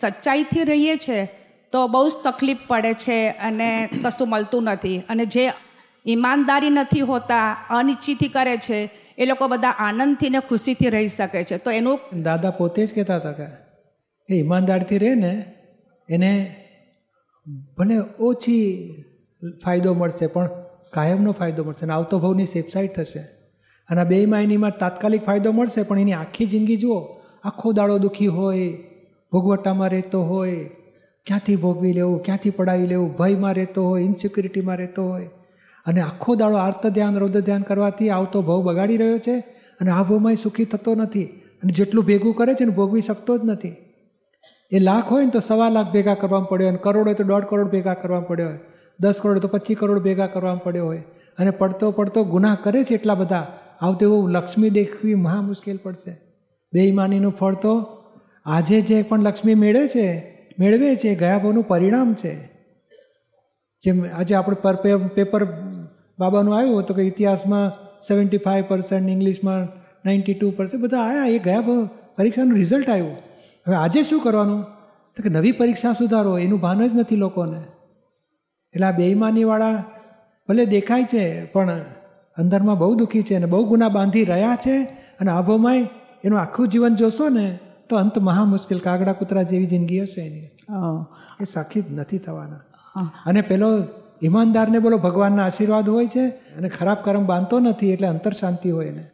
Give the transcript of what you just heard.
સચ્ચાઈથી રહીએ છે, તો બહુ જ તકલીફ પડે છે અને કશું મળતું નથી. અને જે ઈમાનદારી નથી હોતા, અનિચ્છીથી કરે છે, એ લોકો બધા આનંદથી ને ખુશીથી રહી શકે છે. તો એનું દાદા પોતે જ કહેતા હતા કે એ ઈમાનદારથી રહે ને એને ભલે ઓછી ફાયદો મળશે, પણ કાયમનો ફાયદો મળશે અને આવતો ભાવની સેફસાઇડ થશે. અને આ બે માયનીમાં તાત્કાલિક ફાયદો મળશે, પણ એની આખી જિંદગી જુઓ, આખો દાડો દુઃખી હોય ભોગવટામાં રહેતો હોય, ક્યાંથી ભોગવી લેવું, ક્યાંથી પડાવી લેવું ભયમાં રહેતો હોય ઇન્સિક્યુરિટીમાં રહેતો હોય. અને આખો દાડો આર્ત ધ્યાન રૌદ્ર ધ્યાન કરવાથી આવતો ભાવ બગાડી રહ્યો છે અને આ ભાવમાં સુખી થતો નથી. અને જેટલું ભેગું કરે છે ને ભોગવી શકતો જ નથી. એ લાખ હોય ને તો સવા લાખ ભેગા કરવા પડ્યો હોય, અને કરોડ હોય તો દોઢ કરોડ ભેગા કરવા પડ્યો હોય, દસ કરોડ તો પચીસ કરોડ ભેગા કરવા પડ્યો હોય. અને પડતો પડતો ગુનાહ કરે છે એટલા બધા. આવતો એવું લક્ષ્મી દેખવી મહા મુશ્કેલ પડશે. બેઈમાનીનું ફળ તો આજે જે પણ લક્ષ્મી મેળવે છે મેળવે છે એ ગયા ભાવનું પરિણામ છે. જેમ આજે આપણે પર પેપર બાબાનું આવ્યું હતું કે ઇતિહાસમાં સેવન્ટી ફાઇવ પર્સન્ટ ઇંગ્લિશમાં નાઇન્ટી ટુ પર્સન્ટ બધા આવ્યા એ ગયા પરીક્ષાનું રિઝલ્ટ આવ્યું. હવે આજે શું કરવાનું? તો કે નવી પરીક્ષા સુધારો, એનું ભાન જ નથી લોકોને. એટલે આ બેઈમાનીવાળા ભલે દેખાય છે, પણ અંદરમાં બહુ દુઃખી છે અને બહુ ગુના બાંધી રહ્યા છે અને આભોમાંય એનું આખું જીવન જોશો ને તો અંત મહા મુશ્કેલ કાગડા કૂતરા જેવી જિંદગી હશે એની. એ સાખી નથી થવાના. અને પેલો ઈમાનદારને બોલો ભગવાનના આશીર્વાદ હોય છે અને ખરાબ કર્મ બાંધતો નથી એટલે અંતર શાંતિ હોય એને.